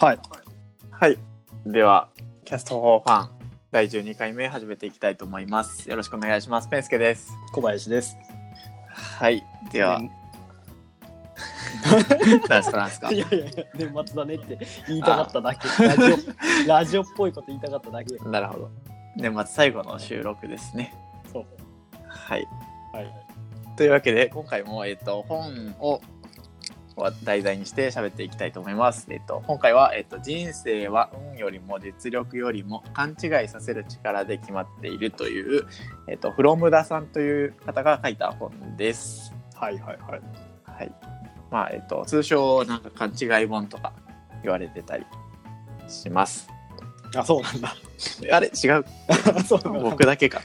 はい。はい。では、キャストフォーファン第12回目始めていきたいと思います。よろしくお願いします。ペンスケです。小林です。はい。では、ね何ですか何ですかいや いやいや、年末だねって言いたかっただけ。ラジオ、ラジオっぽいこと言いたかっただけ。なるほど。年末最後の収録ですね。そう。はい。はい。というわけで、今回も、えっと、本を題材にして喋っていきたいと思います。えっと、今回は、えっと、人生は運よりも実力よりも勘違いさせる力で決まっているという、えっと、フロムダさんという方が書いた本です。はいはいはい。はい。まあ、えっと、通称、なんか勘違い本とか言われてたりします。あ、そうなんだ。あれ？違う そう。僕だけか。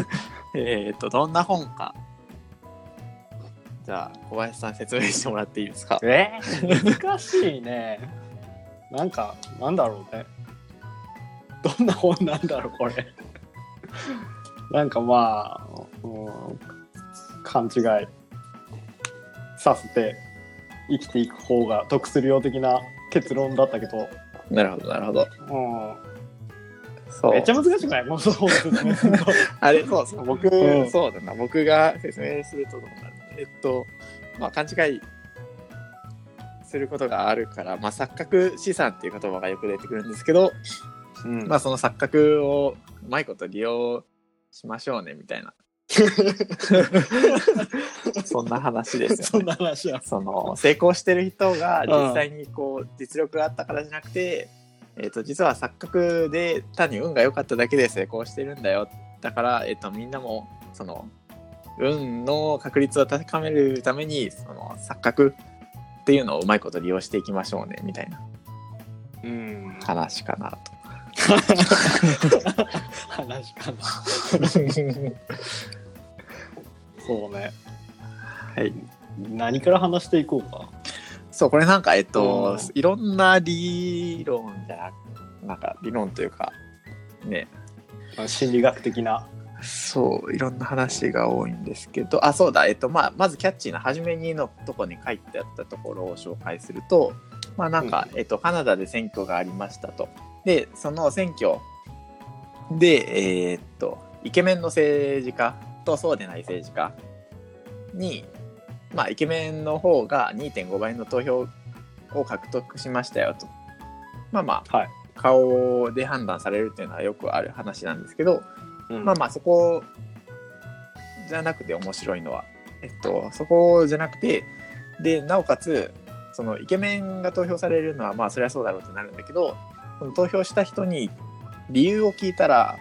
えっと、どんな本か。じゃあ、小林さん説明してもらっていいですか？えー難しいね。なんか、なんだろうね。どんな本なんだろう、これ。なんかまあ、うん、勘違いさせて生きていく方が得するよ的な結論だったけど、なるほど、なるほど。うん、そうめっちゃ難しくない？もうそう。あれ、そうそう、僕、うんそうだな、僕が説明するとどうなる？えっと、まあ、勘違いすることがあるから、まあ、錯覚資産っていう言葉がよく出てくるんですけど、うんまあ、その錯覚をうまいこと利用しましょうね、みたいな。そんな話ですそんよね。な話は。その成功してる人が実際にこう実力があったからじゃなくて、えー、と実は錯覚で単に運が良かっただけで成功してるんだよだから、えー、とみんなもその運の確率を高めるためにその錯覚っていうのをうまいこと利用していきましょうねみたいなうん。話かなと。話かな。そうね。はい、何から話していこうか。そうこれなんかえっと、うんいろんな理論じゃななんか理論というかね心理学的な。そういろんな話が多いんですけどあそうだえっとまあまずキャッチーな初めにのとこに書いてあったところを紹介するとまあなんか、えっとカナダで選挙がありましたと。でその選挙でえーっとイケメンの政治家とそうでない政治家にまあイケメンの方が2.5倍の投票を獲得しましたよと。まあまあはい。顔で判断されるっていうのはよくある話なんですけど、うんまあまあそこじゃなくて面白いのは、えっと、そこじゃなくてでなおかつそのイケメンが投票されるのはまあそりゃそうだろうってなるんだけどその投票した人に理由を聞いたら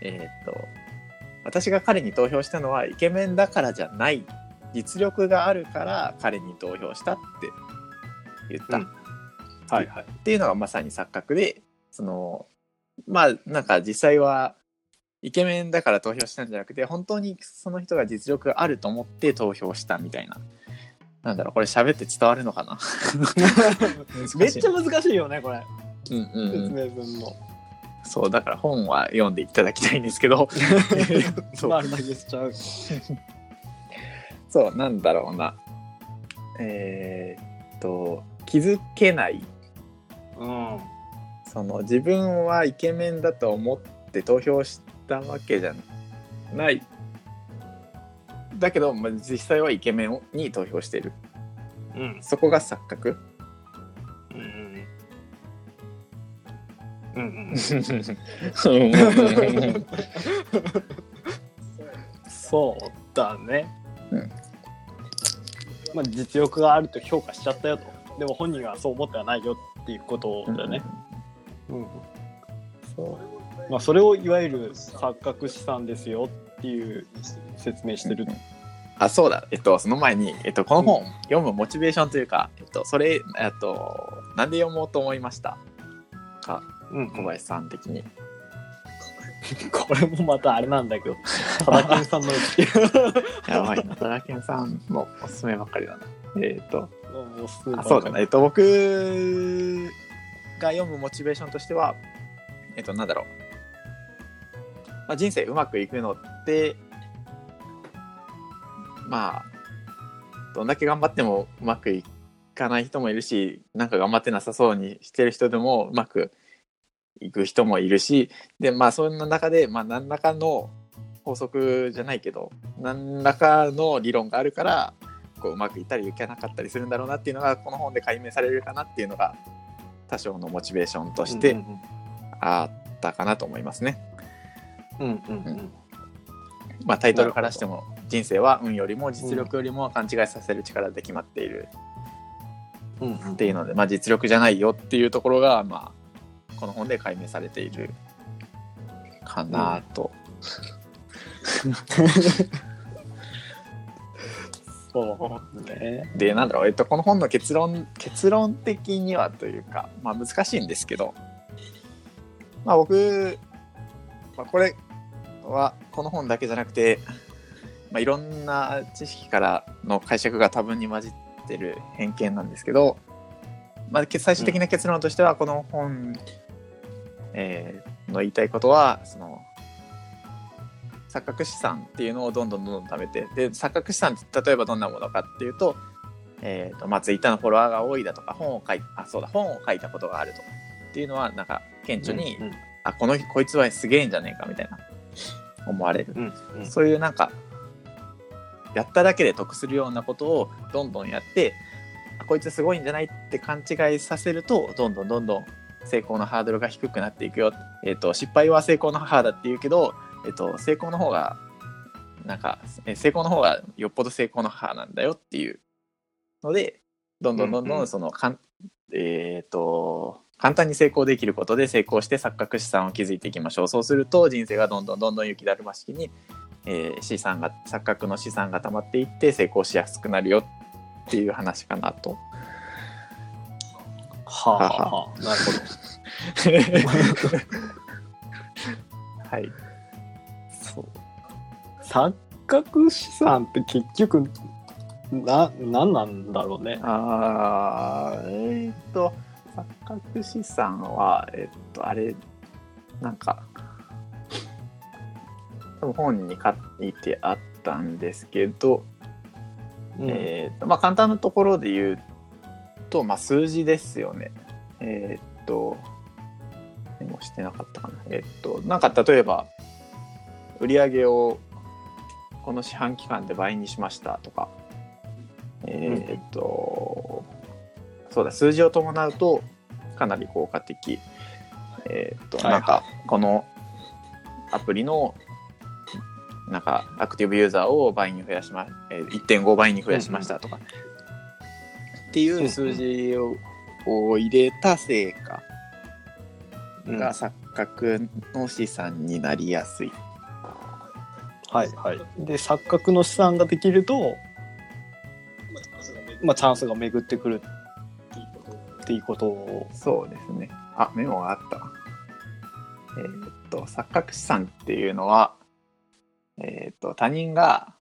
えっと私が彼に投票したのはイケメンだからじゃない実力があるから彼に投票したって言った。うんはいはい。っていうのがまさに錯覚でそのまあなんか実際はイケメンだから投票したんじゃなくて本当にその人が実力があると思って投票したみたいななんだろうこれ喋って伝わるのかな？めっちゃ難しいよね、これ。うんうんうん、説明文の。そうだから本は読んでいただきたいんですけど そう丸投げしちゃう。そうなんだろうなえーっと気づけないうん。その自分はイケメンだと思って投票したわけじゃないだけど、まあ、実際はイケメンに投票しているうん。そこが錯覚うん。うん。うん。そうだね。うんまあ実力があると評価しちゃったよと。でも本人はそう思ってはないよっていうことだよね。うん。そうまあそれをいわゆる錯覚資産ですよっていう説明してる。あそうだえっとその前に、えっと、この本、読むモチベーションというか、えっと、それえっとなんで読もうと思いました？かうん。小林さん的に、これもまたあれなんだけど、タダケンさんのうち。やばいな、トラケンさんのおすすめばっかりだな。えっ、と、もうすぐあそうだね。えっと、僕が読むモチベーションとしては、えっと、なんだろう。まあ、人生うまくいくのって、まあ、どんだけ頑張ってもうまくいかない人もいるしなんか頑張ってなさそうにしてる人でもうまくいく人もいるしでまあそんな中で、まあ、何らかの法則じゃないけど何らかの理論があるからこううまくいったりいかなかったりするんだろうなっていうのがこの本で解明されるかなっていうのが多少のモチベーションとしてうんあったかなと思いますね。うんうんうん。まあ、タイトルからしても人生は運よりも実力よりも勘違いさせる力で決まっている。うんうん。っていうので、まあ、実力じゃないよっていうところが、まあ、この本で解明されている。かなと。そうね。でなんだろう、えっと、この本の結論結論的にはというか、まあ、難しいんですけど、まあ、僕、まあ、これはこの本だけじゃなくて、まあ、いろんな知識からの解釈が多分に混じってる偏見なんですけど、まあ、最終的な結論としてはこの本、えーの言いたいことはその錯覚資産っていうのをどんどんどんどん貯めてで錯覚資産って例えばどんなものかっていうと,、えーとまあ、ツイッターのフォロワーが多いだとか本を書いあそうだ本を書いたことがあるとかっていうのはなんか顕著に、うんあこのこいつはすげえんじゃねえかみたいな。思われる、うんうん。そういうなんかやっただけで得するようなことをどんどんやってあこいつすごいんじゃないって勘違いさせるとどんどんどんどん成功のハードルが低くなっていくよ、えー、と失敗は成功の母だって言うけど、えー、と成功の方がなんかえー成功の方がよっぽど成功の母なんだよっていうのでどんどんどんどうんうん。んそのかん、えっ、と簡単に成功できることで成功して錯覚資産を築いていきましょうそうすると人生がどんどんどんどん雪だるま式に、えー資産が錯覚の資産が溜まっていって成功しやすくなるよっていう話かなと。はあ、はあ、なるほど。はい、そう。錯覚資産って結局、な、なんなんだろうね。あーえーっと錯覚資産はえっとあれなんか多分本に書いてあったんですけど、うんえーっとまあ簡単なところで言うと、まあ、数字ですよね。えーっとメモしてなかったかな。えーっとなんか例えば売り上げをこの四半期間で倍にしましたとか、えーっと、そうだ数字を伴うとかなり効果的。えーっと、はいはいなんかこのアプリのなんかアクティブユーザーを倍に増やしま、えー、1.5倍に増やしましたとか、っていう数字を,、を入れた成果うんが錯覚の資産になりやすい。はいはい。で、錯覚の資産ができると、まあ、チャンスが巡ってくるっていうことを。そうですね。あ、メモがあった。えーっと、錯覚資産っていうのは、えーっと、他人が、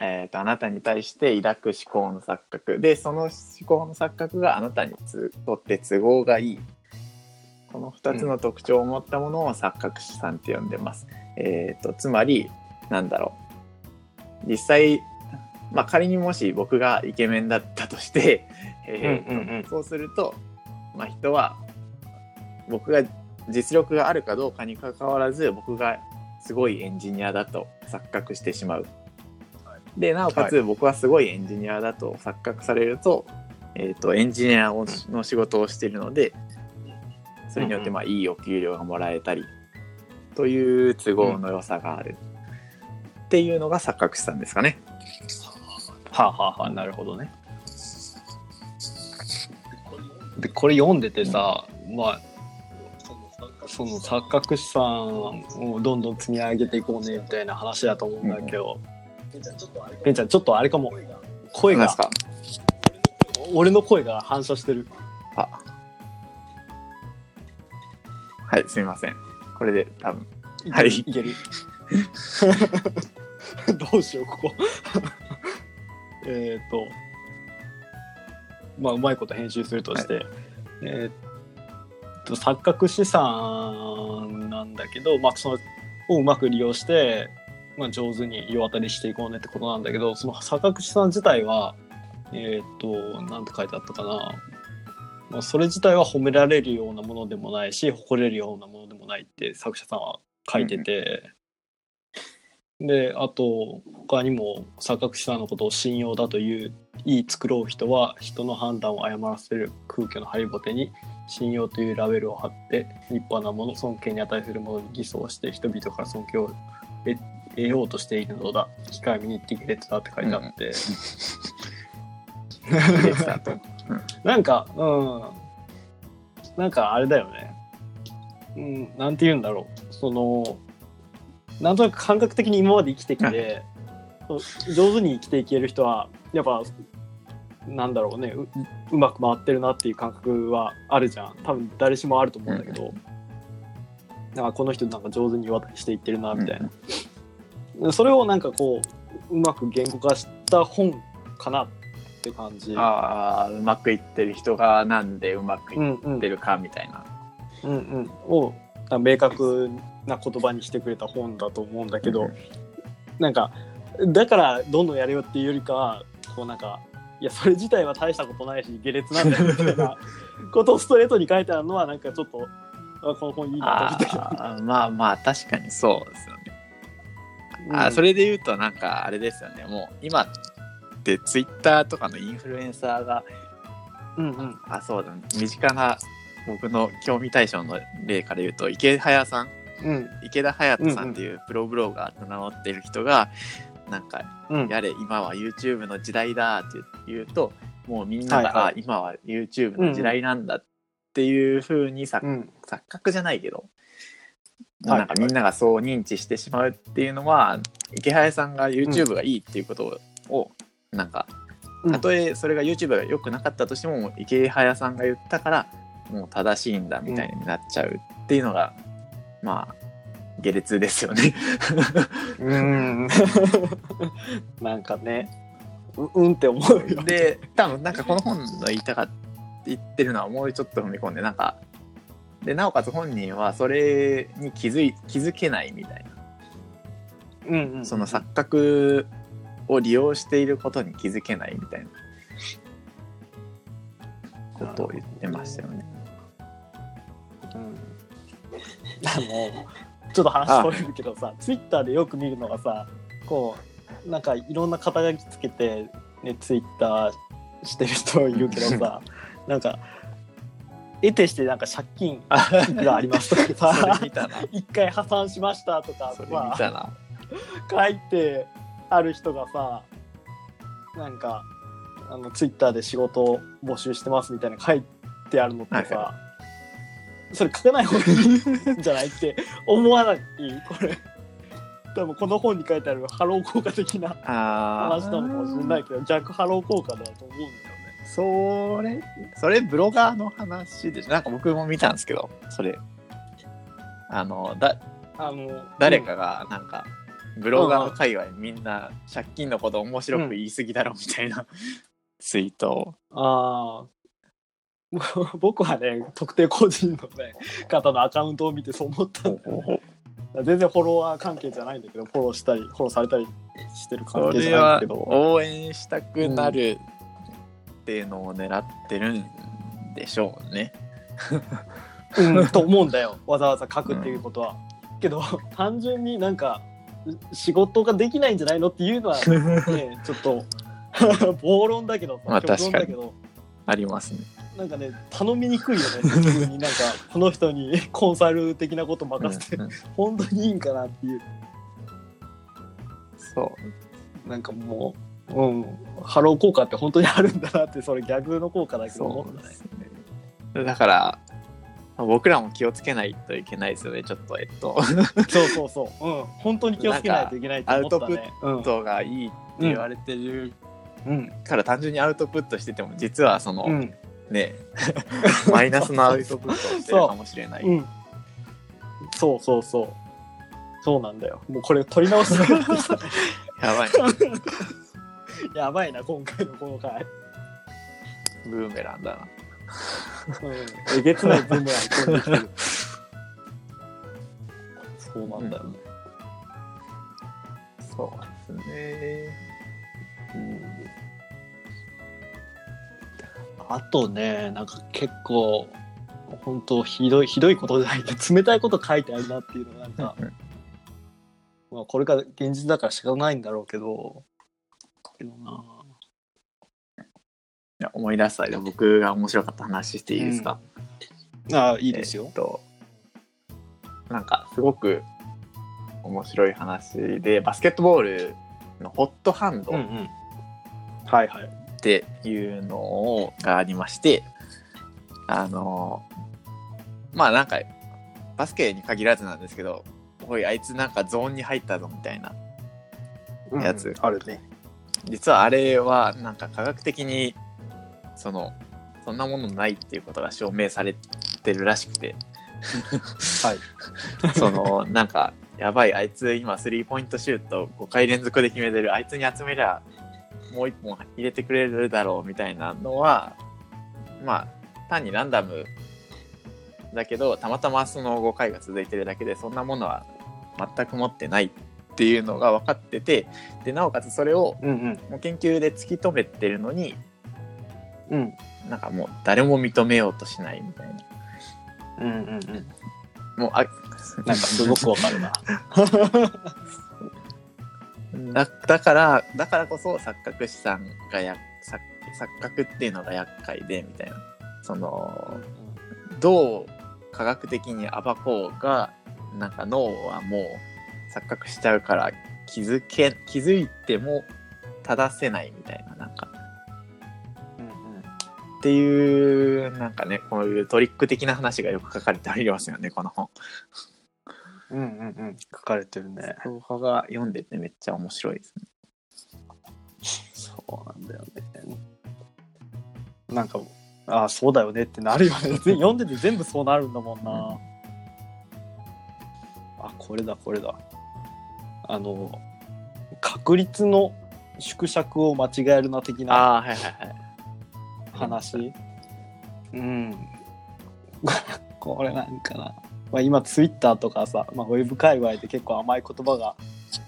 えーっと、あなたに対して抱く思考の錯覚。で、その思考の錯覚があなたにとって都合がいい。この2つの特徴を持ったものを錯覚資産って呼んでます。えーっと、つまり、なんだろう。実際、まあ、仮にもし僕がイケメンだったとして、うんうんうんそうすると、まあ、人は僕が実力があるかどうかにかかわらず僕がすごいエンジニアだと錯覚してしまう。でなおかつ僕はすごいエンジニアだと錯覚されると,、えー、とエンジニアをの仕事をしているのでそれによってまあいいお給料がもらえたりという都合の良さがある、っていうのが錯覚資産ですかね。はあ、はあはあ、なるほどね。で、これ読んでてさ、まあ、その錯覚資産をどんどん積み上げていこうねみたいな話だと思うんだけど、ペンちゃん、ちょっとあれかも、声が俺の声が反射してる。あはいすみませんこれで多分はいいける。どうしよう、ここ。えっと、まあ、うまいこと編集するとして、えーっと、錯覚資産なんだけど、まあ、その、をうまく利用して、まあ、上手に世渡りしていこうねってことなんだけど、その錯覚資産自体は、えっ、と、なんて書いてあったかな。まあ、それ自体は褒められるようなものでもないし、誇れるようなものでもないって作者さんは書いてて、で、あと、他にも錯覚者のことを信用だという、言い繕う人は人の判断を誤らせる空虚のハリボテに信用というラベルを貼って立派なもの尊敬に値するものに偽装して人々から尊敬を得得ようとしているのだ。機械見に行ってくれてたって書いてあって、でしたと。なんかうん。なんかあれだよね。うんなんて言うんだろう。そのなんとなく感覚的に今まで生きてきて、上手に生きていける人はやっぱなんだろうねううまく回ってるなっていう感覚はあるじゃん。多分誰しもあると思うんだけど、なんかこの人なんか上手に世渡りしていってるなみたいな、それをなんかこううまく言語化した本かなって感じ。ああ、うまくいってる人がなんでうまくいうんうんってるかみたいな。うんうん、を明確な言葉にしてくれた本だと思うんだけど、うん。なんかだからどんどんやれよっていうよりかはこうなんかいやそれ自体は大したことないし下劣なんだよみたいなことをストレートに書いてあるのはなんかちょっとあこの本いいなと思ったけどあーまあまあ確かにそうですよね。あうん。ーそれで言うとなんかあれですよね。もう今ってツイッターとかのインフルエンサーがうんうん。あそうだ、ね、身近な僕の興味対象の例から言うと池早さん。うん。池田隼人さんっていうプロブロガーと名乗ってる人が、なんかうん。やれ今は YouTube の時代だって言うともうみんなが、はいはい。あ今は YouTube の時代なんだっていうふうにさ、うん。錯覚じゃないけど、はい。なんかみんながそう認知してしまうっていうのは池早さんが YouTube がいいっていうことを、なんかうん。たとえそれが YouTube が良くなかったとしても池早さんが言ったからもう正しいんだみたいになっちゃうっていうのが、まあ下劣ですよね。うん。なんかね。ううんって思うよ。で多分なんかこの本の言いたか言ってるのはもうちょっと踏み込んでなんかでなおかつ本人はそれに気づい気づけないみたいな。うんうんその錯覚を利用していることに気づけないみたいな。ことを言ってましたよね。うん、ちょっと話それるけどさツイッターでよく見るのがさこうなんかいろんな肩書きつけて、ね、ツイッターしてる人いるけどさ なんか得てしてなんか借金いくらありますとかさ。一回破産しましたとか。書いてある人がさなんかあのツイッターで仕事を募集してますみたいな書いてあるのってさ、はそれ書かない方がいいんじゃないって思わない。これ。多分この本に書いてあるハロー効果的なあ話なのかもしれないけど逆ハロー効果だと思うんだよね。それそれブロガーの話でしょ。なんか僕も見たんですけどそれ。あのだあの誰かがなんか、ブロガーの界隈みんな借金のこと面白く言い過ぎだろみたいな、ツイートを。ああ 僕はね特定個人のね方のアカウントを見てそう思ったんだよね。全然フォロワー関係じゃないんだけどフォローしたりフォローされたりしてる関そ係じゃないけど応援したくなるっていうのを狙ってるんでしょうね。うん、と思うんだよわざわざ書くっていうことは。けど単純になんか仕事ができないんじゃないのっていうのはね ちょっと 暴論だけどまあ極論だけどありますね。なんかね頼みにくいよね普通に。なんかこの人に コンサル的なこと任せて、うんうん。本当にいいんかなっていう。そう。なんかもう、うん、ハロー効果って本当にあるんだなってそれ逆の効果だけど思ったね。だから僕らも気をつけないといけないですよねちょっとえっと。そうそうそう、うん、本当に気をつけないといけないと思ったね。うん人がいいって言われてるうん。から単純にアウトプットしてても実はその、うんね。マイナスのアウトプットをしてるかもしれない。う。ん、そうそうそう。そうなんだよ。もうこれ取り直すやばいやばいな今回のこの回、ブーメランだな。うん、えげつないブーメラン飛んできてる。そうなんだよ、そうですね。あとねなんか結構本当ひどいひどいことじゃないけど冷たいこと書いてあるなっていうのがなんか、まあ、これが現実だから仕方ないんだろうけどけどな。いや思い出したら僕が面白かった話していいですか、ああいいですよ。えっ、となんかすごく面白い話でバスケットボールのホットハンド。っうんうん。はいはいていうのをがありましてあのまあなんかバスケに限らずなんですけどおいあいつなんかゾーンに入ったぞみたいなやつ。うんあるね。実はあれはなんか科学的にそのそんなものないっていうことが証明されてるらしくて。はい。そのなんかやばいあいつ今スリーポイントシュート5回連続で決めてるあいつに集めりゃもう1本入れてくれるだろうみたいなのはまあ単にランダムだけどたまたまその5回が続いてるだけでそんなものは全く持ってないっていうのが分かっててでなおかつそれをもう研究で突き止めてるのにうん。なんかもう誰も認めようとしないみたいな。うんうんうん。もうあなんかすごくわかるな だだからだからこそ錯覚師さんがや錯錯覚っていうのが厄介でみたいな。そのどう科学的に暴こうがなんか脳はもう錯覚しちゃうから気づけ気づいても正せないみたいななんか。うんうんっていうなんかねこういうトリック的な話がよく書かれてありますよねこの本。うんうんうん。書かれてるね。動画が読んでてめっちゃ面白いですね。そうなんだよね。なんかああそうだよねってなるよね。読んでて全部そうなるんだもんな、あこれだこれだ。あの確率の縮尺を間違えるな的なああはいはいはい。話？うん。これなんかな、まあ、今ツイッターとかさ、まあ、ウェブ界隈で結構甘い言葉が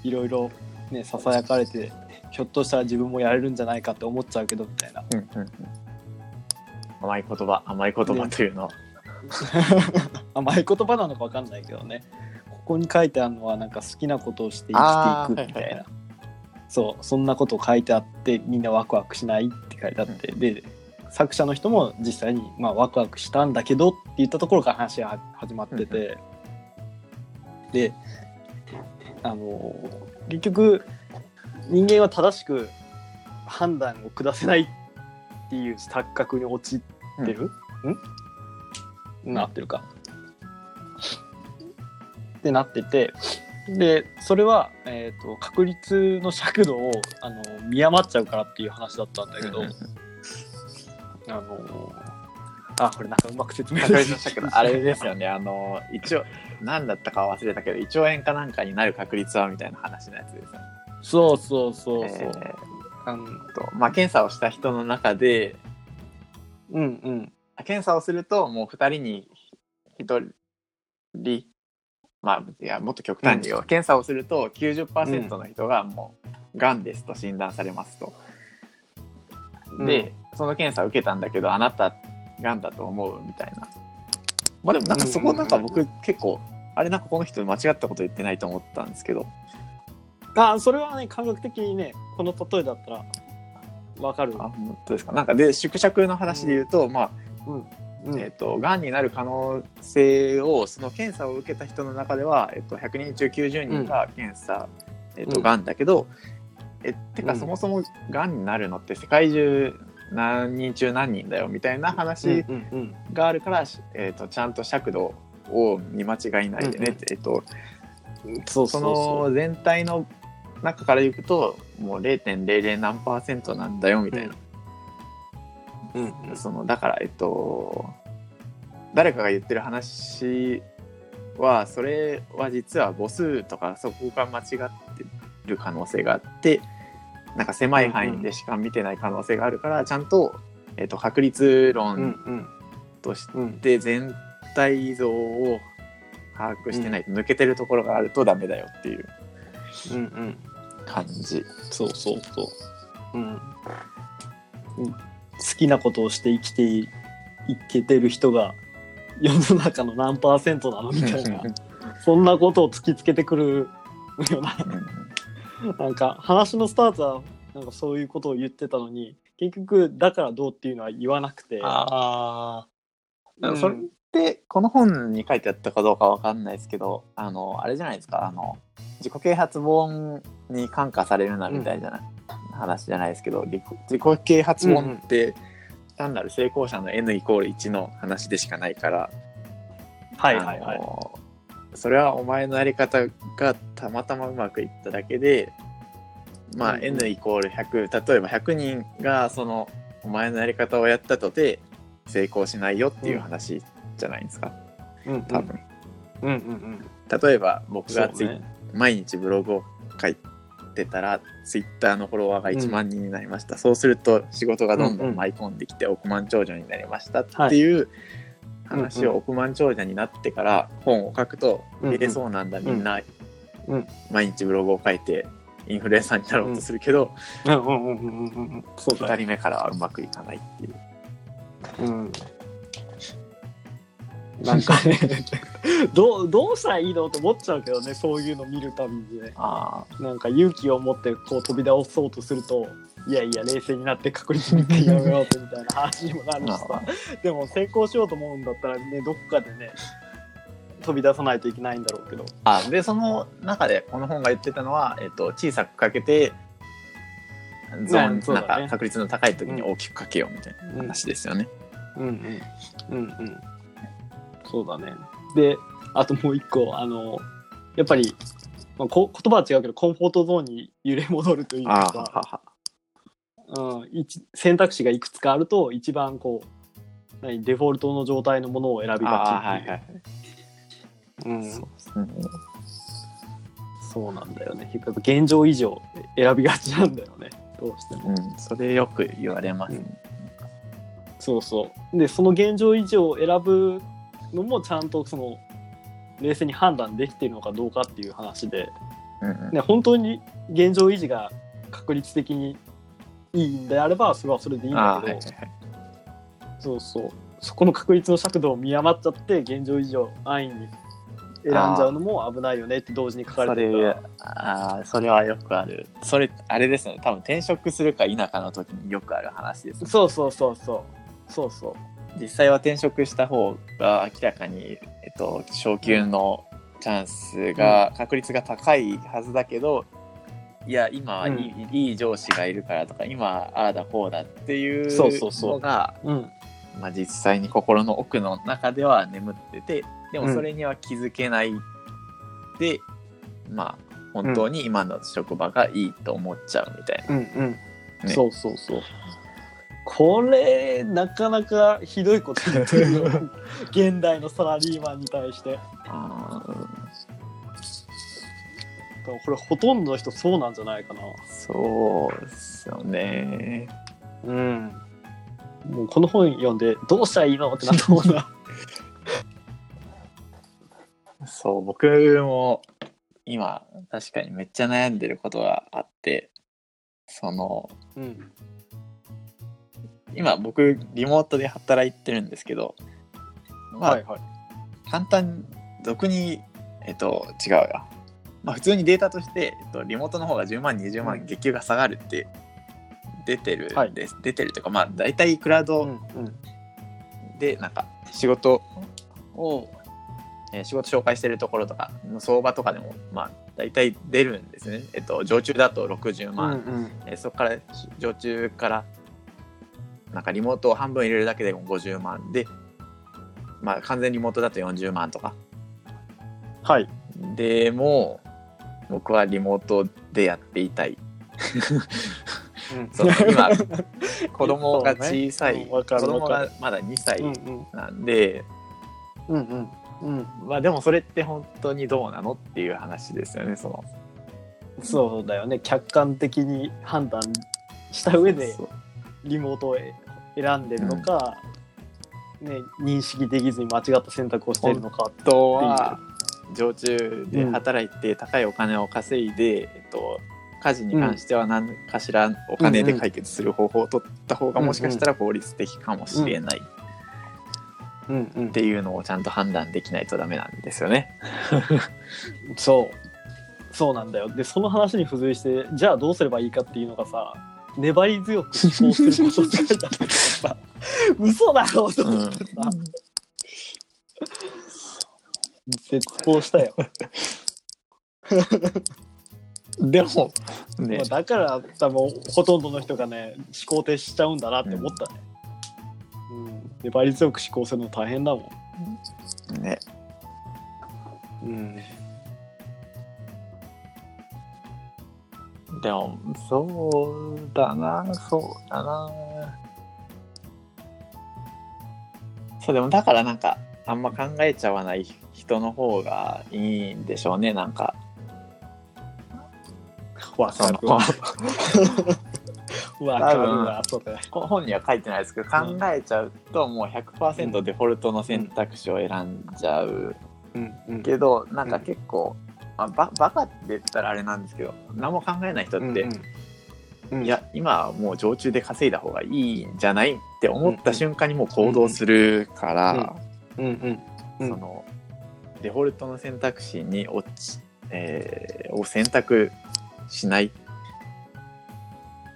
いろいろねささやかれてひょっとしたら自分もやれるんじゃないかって思っちゃうけどみたいな。うんうんうん。甘い言葉甘い言葉というの。は。甘い言葉なのか分かんないけどね。ここに書いてあるのはなんか好きなことをして生きていくみたいな、はいはいはそうそんなこと書いてあってみんなワクワクしないって書いてあって、で作者の人も実際に、まあ、ワクワクしたんだけどって言ったところから話が始まってて、であの結局人間は正しく判断を下せないっていう錯覚に陥ってる、ん。なってるか。ってなってて。でそれは、えー、と確率の尺度をあの見余っちゃうからっていう話だったんだけど、あのあこれなんかうまく説明確率の尺度あれですよね。あの一応何だったかは忘れたけど1兆円かなんかになる確率はみたいな話のやつですよね。そうそうそうそう、えーあのと。まあ検査をした人の中でうんうん。検査をするともう2人に1人まあいやもっと極端に言う、検査をすると90%の人がもうがんですと診断されますと。で、その検査を受けたんだけどあなたがんだと思うみたいな。まあでもなんかそこなんか僕結構あれなんかこの人間違ったこと言ってないと思ったんですけど。あそれはね感覚的にねこの例えだったらわかる。あ本当ですか。なんかで縮尺の話で言うと、まあうん。えっとがんになる可能性をその検査を受けた人の中では、えっと100人中90人が検査、えっとうん。がんだけど、えてかうん。そもそもがんになるのって世界中何人中何人だよみたいな話うんうんがあるから、えっとちゃんと尺度を見間違いないでね。って、えっとうんそうそその全体の中からいくともう0.00何パーセントなんだよみたいな。う、うんうん。そのだからえっと誰かが言ってる話はそれは実は母数とかそこが間違ってる可能性があってなんか狭い範囲でしか見てない可能性があるから、ちゃんと、えっと、確率うん論うん。としうんて全体像を把握してないと抜けてるところがあるとダメだよっていううんうん。感じ。そうそうそう。うん。きなことをして生きていいけてる人が世の中の何パーセントなのみたいな。そんなことを突きつけてくるような なんか話のスタートはなんかそういうことを言ってたのに結局だからどうっていうのは言わなくて。ああ、うん。それってこの本に書いてあったかどうかわかんないですけどあのあれじゃないですか。あの自己啓発本に感化されるなみたいな話じゃないですけど、自己啓発本って単なる成功者の N イコール1の話でしかないから、はいはいはいそれはお前のやり方がたまたまうまくいっただけでまあ、うんうん。N イコール100例えば100人がそのお前のやり方をやったとて成功しないよっていう話じゃないですか、うん。うん。多分、うんうんうん。例えば僕がツイ、ね。毎日ブログを書いてたらツイッターのフォロワーが1万人になりました、そうすると仕事がどんどん舞い込んできて億万長者になりましたっていう話を億万長者になってから本を書くとうんうん。入れそうなんだみんなうん。毎日ブログを書いてインフルエンサーになろうとするけど、うんうんうんうんうんうん。そうだ2よ人目からはうまくいかないっていう。うんなんかね。どうどうしたらいいのって思っちゃうけどねそういうの見るたびにね。あなんか勇気を持ってこう飛び出そうとするといやいや冷静になって確率にやめようってみたいな話にもなるしさ。でも成功しようと思うんだったらねどっかでね飛び出さないといけないんだろうけど。あでその中でこの本が言ってたのは、えっと、小さくかけてゾーン、ね。なんか確率の高い時に大きくかけようみたいなうん話ですよね。うんうん。うんうんそうだね。であともう一個あのやっぱり、まあ、こ言葉は違うけどコンフォートゾーンに揺れ戻るというあかうん、一選択肢がいくつかあると一番こう何デフォルトの状態のものを選びあがちっていう。あはいはい。うん。そうですね。そうなんだよね。結局現状以上選びがちなんだよね。どうしても。うん、それよく言われますね。そうそう。でその現状以上を選ぶのもちゃんとその冷静に判断できているのかどうかっていう話で、うんうんね、本当に現状維持が確率的にいいんであればそれはそれでいいんだけど、はいはいはい。そうそうそこの確率の尺度を見余っちゃって現状維持を安易に選んじゃうのも危ないよねって同時に書かそれてるああそれはよくある。それあれですね多分転職するか否かの時によくある話です。そうそうそうそうそうそう実際は転職した方が明らかに、えっと、昇給のチャンスが、確率が高いはずだけどいや今はいい,、いい上司がいるからとか今ああだこうだっていうそうそうそう。のがうん。まあ、実際に心の奥の中では眠っててでもうん。それには気づけないで、まあ本当に今の職場がいいと思っちゃうみたいな。うん。うん、ね。そうそうそうこれなかなかひどいこと言ってるよ。現代のサラリーマンに対して。これほとんどの人そうなんじゃないかな。そうですよね。うん。もうこの本読んでどうしたらいいのってなったもんな。そう僕も今確かにめっちゃ悩んでることがあってそのうん今僕リモートで働いてるんですけどまあ、はいはい。簡単俗にえっと違うや、まあ、普通にデータとして、えっと、リモートの方が10万20万月給が下がるって出てるんです、出てるというかまあ大体クラウうドでなんか仕事を、えー仕事紹介してるところとかの相場とかでもまあ大体出るんですね、えっと、常駐だと60うん万、うん。えーそこから常駐からなんかリモートを半分入れるだけでも50万。で、まあ、完全リモートだと40万とか。はい。でも僕はリモートでやっていたい。その今 子供が小さい、ね。子供がまだ2歳うんうん。なんで、うんうん。うん。まあでもそれって本当にどうなのっていう話ですよねその。そうだよね。客観的に判断した上でそうリモートを選んでるのか、ね、認識できずに間違った選択をしているのか本当は常駐で働いて高いお金を稼いで、えっと、家事に関しては何かしらお金で解決する方法を取った方がもしかしたら効率的かもしれない。うんうん。っていうのをちゃんと判断できないとダメなんですよね。そう。そうなんだよ。でその話に付随してじゃあどうすればいいかっていうのがさ粘り強く思考することって書いてあってさ嘘だろと思ってさ、絶望したよ、でもねまあ、だから多分ほとんどの人がね思考停止しちゃうんだなって思ったね、うん、粘り強く思考するの大変だもねん、うん、でもそうだなそうだな。そうでもだからなんかあんま考えちゃわない人の方がいいんでしょうねなんか。わかるわわかるわそれ。本には書いてないですけど考えちゃうともう100%デフォルトの選択肢を選んじゃう。うん。うん。けどなんか結構、まあ、ババカって言ったらあれなんですけど何も考えない人って、うんうん。いや今はもう常駐で稼いだ方がいいんじゃないって思った瞬間にもう行動するから、うんうん。うん。そのデフォルトの選択肢に落ち、えーを選択しない。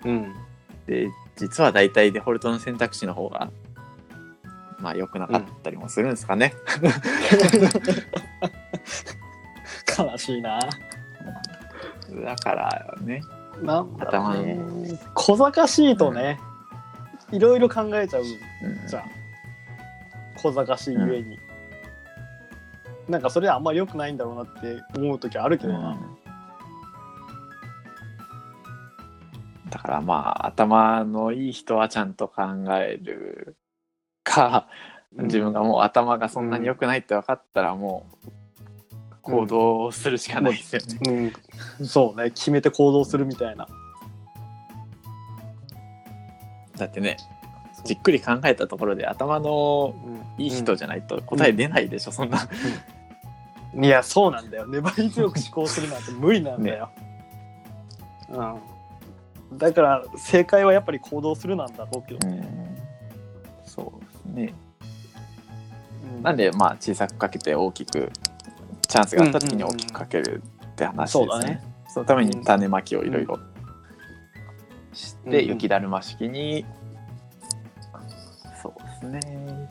うん。で実は大体デフォルトの選択肢の方がまあ良くなかったりもするんですかね。悲しいな。だからね。なんだろう小賢しいとね、いろいろ考えちゃううんじゃん。小賢しいゆえに、なんかそれはあんまり良くないんだろうなって思う時あるけどな、だからまあ頭のいい人はちゃんと考えるか、自分がもう頭がそんなに良くないって分かったらもう行動するしかないですよね。うん、そうね。決めて行動するみたいな。だってねじっくり考えたところで頭のいい人じゃないと答え出ないでしょ、そんな。いやそうなんだよ。粘り強く思考するなんて無理なんだよ、うん、だから正解はやっぱり行動するなんだろうけど、そうですね。うん。なんでまあ小さくかけて大きくチャンスがあった時に大きくかけるって話ですね。そうだね。そのために種まきをいろいろして、うん雪だるま式に、そうですね。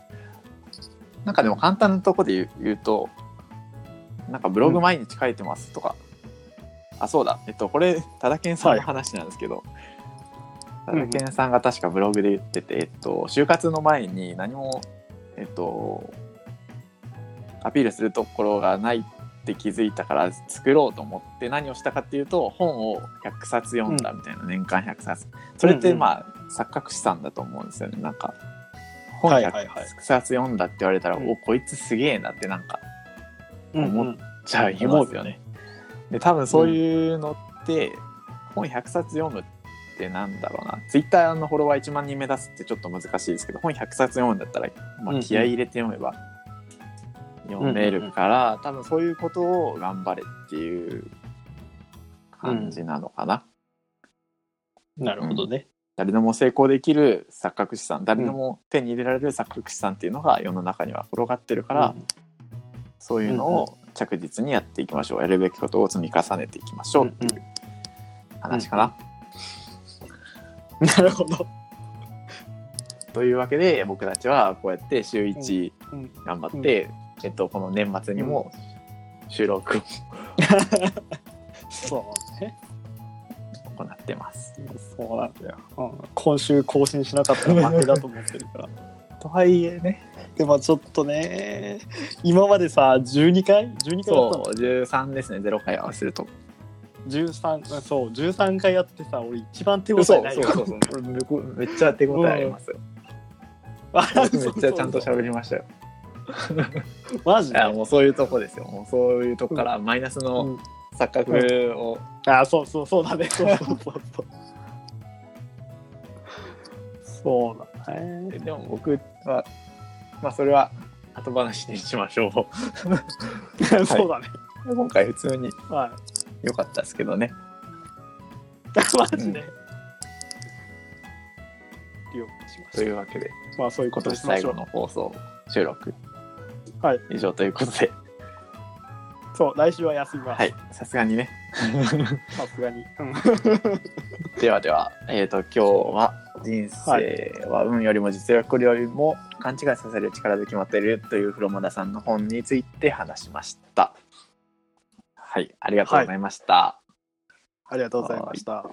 なんかでも簡単なとこで言うと、なんかブログ毎日書いてますとか、あ、そうだ、えっと、これ、多田健さんの話なんですけど、多うん。田健さんが確かブログで言ってて、えっと、就活の前に何も、えっと、アピールするところがないって気づいたから作ろうと思って何をしたかっていうと本を100冊読んだみたいな、年間100冊。それってまあ、錯覚資産だと思うんですよね。なんか本100はいはい。はい冊読んだって言われたら、うん。おこいつすげえなってなんかうん思っじゃいますよね。で多分そういうのって、本100冊読むってなんだろうな。ツイッターのフォロワー1万人目指すってちょっと難しいですけど本100冊読むんだったら、まあ、うんうん。気合い入れて読めば読めるから、多分そういうことを頑張れっていう感じなのかな。なるほどね、誰でも成功できる錯覚資産誰でも手に入れられる錯覚資産っていうのが世の中には転がってるから、そういうのを着実にやっていきましょう。やるべきことを積み重ねていきましょうっていう話かな。なるほど、というわけで僕たちはこうやって週1うん。頑張って、えっと、この年末にも収録をそうね。行ってます。そうなんだよ、うん、今週更新しなかったら負けだと思ってるから。とはいえね。でもちょっとね今までさ12回？12回その？う13ですね。0回合わせると。13そう13回やってさ俺一番手応えないよそうそうそうめっちゃ手応えありますよ。あ僕めっちゃちゃんと喋りましたよ。マジで？もうそういうとこですよ。もうそういうとこからマイナスうのん。錯覚を、あそうそうそうだね。そうそうそう。そうそうだね。でも僕はまあそれは後話にしましょう。そうだね。今回普通には良かったですけどね。マジで？うん。了解しまとしいうわけで。た。まあそういうことにしましょう。最後の放送収録はい。以上ということでそう、来週は休みます。はいさすがにね さすがに。うん ではでは、えー、と今日は人生は運よりも実力よりも勘違いさせる力で決まっているという風呂間田さんの本について話しました。はい、ありがとうございました。ありがとうございました。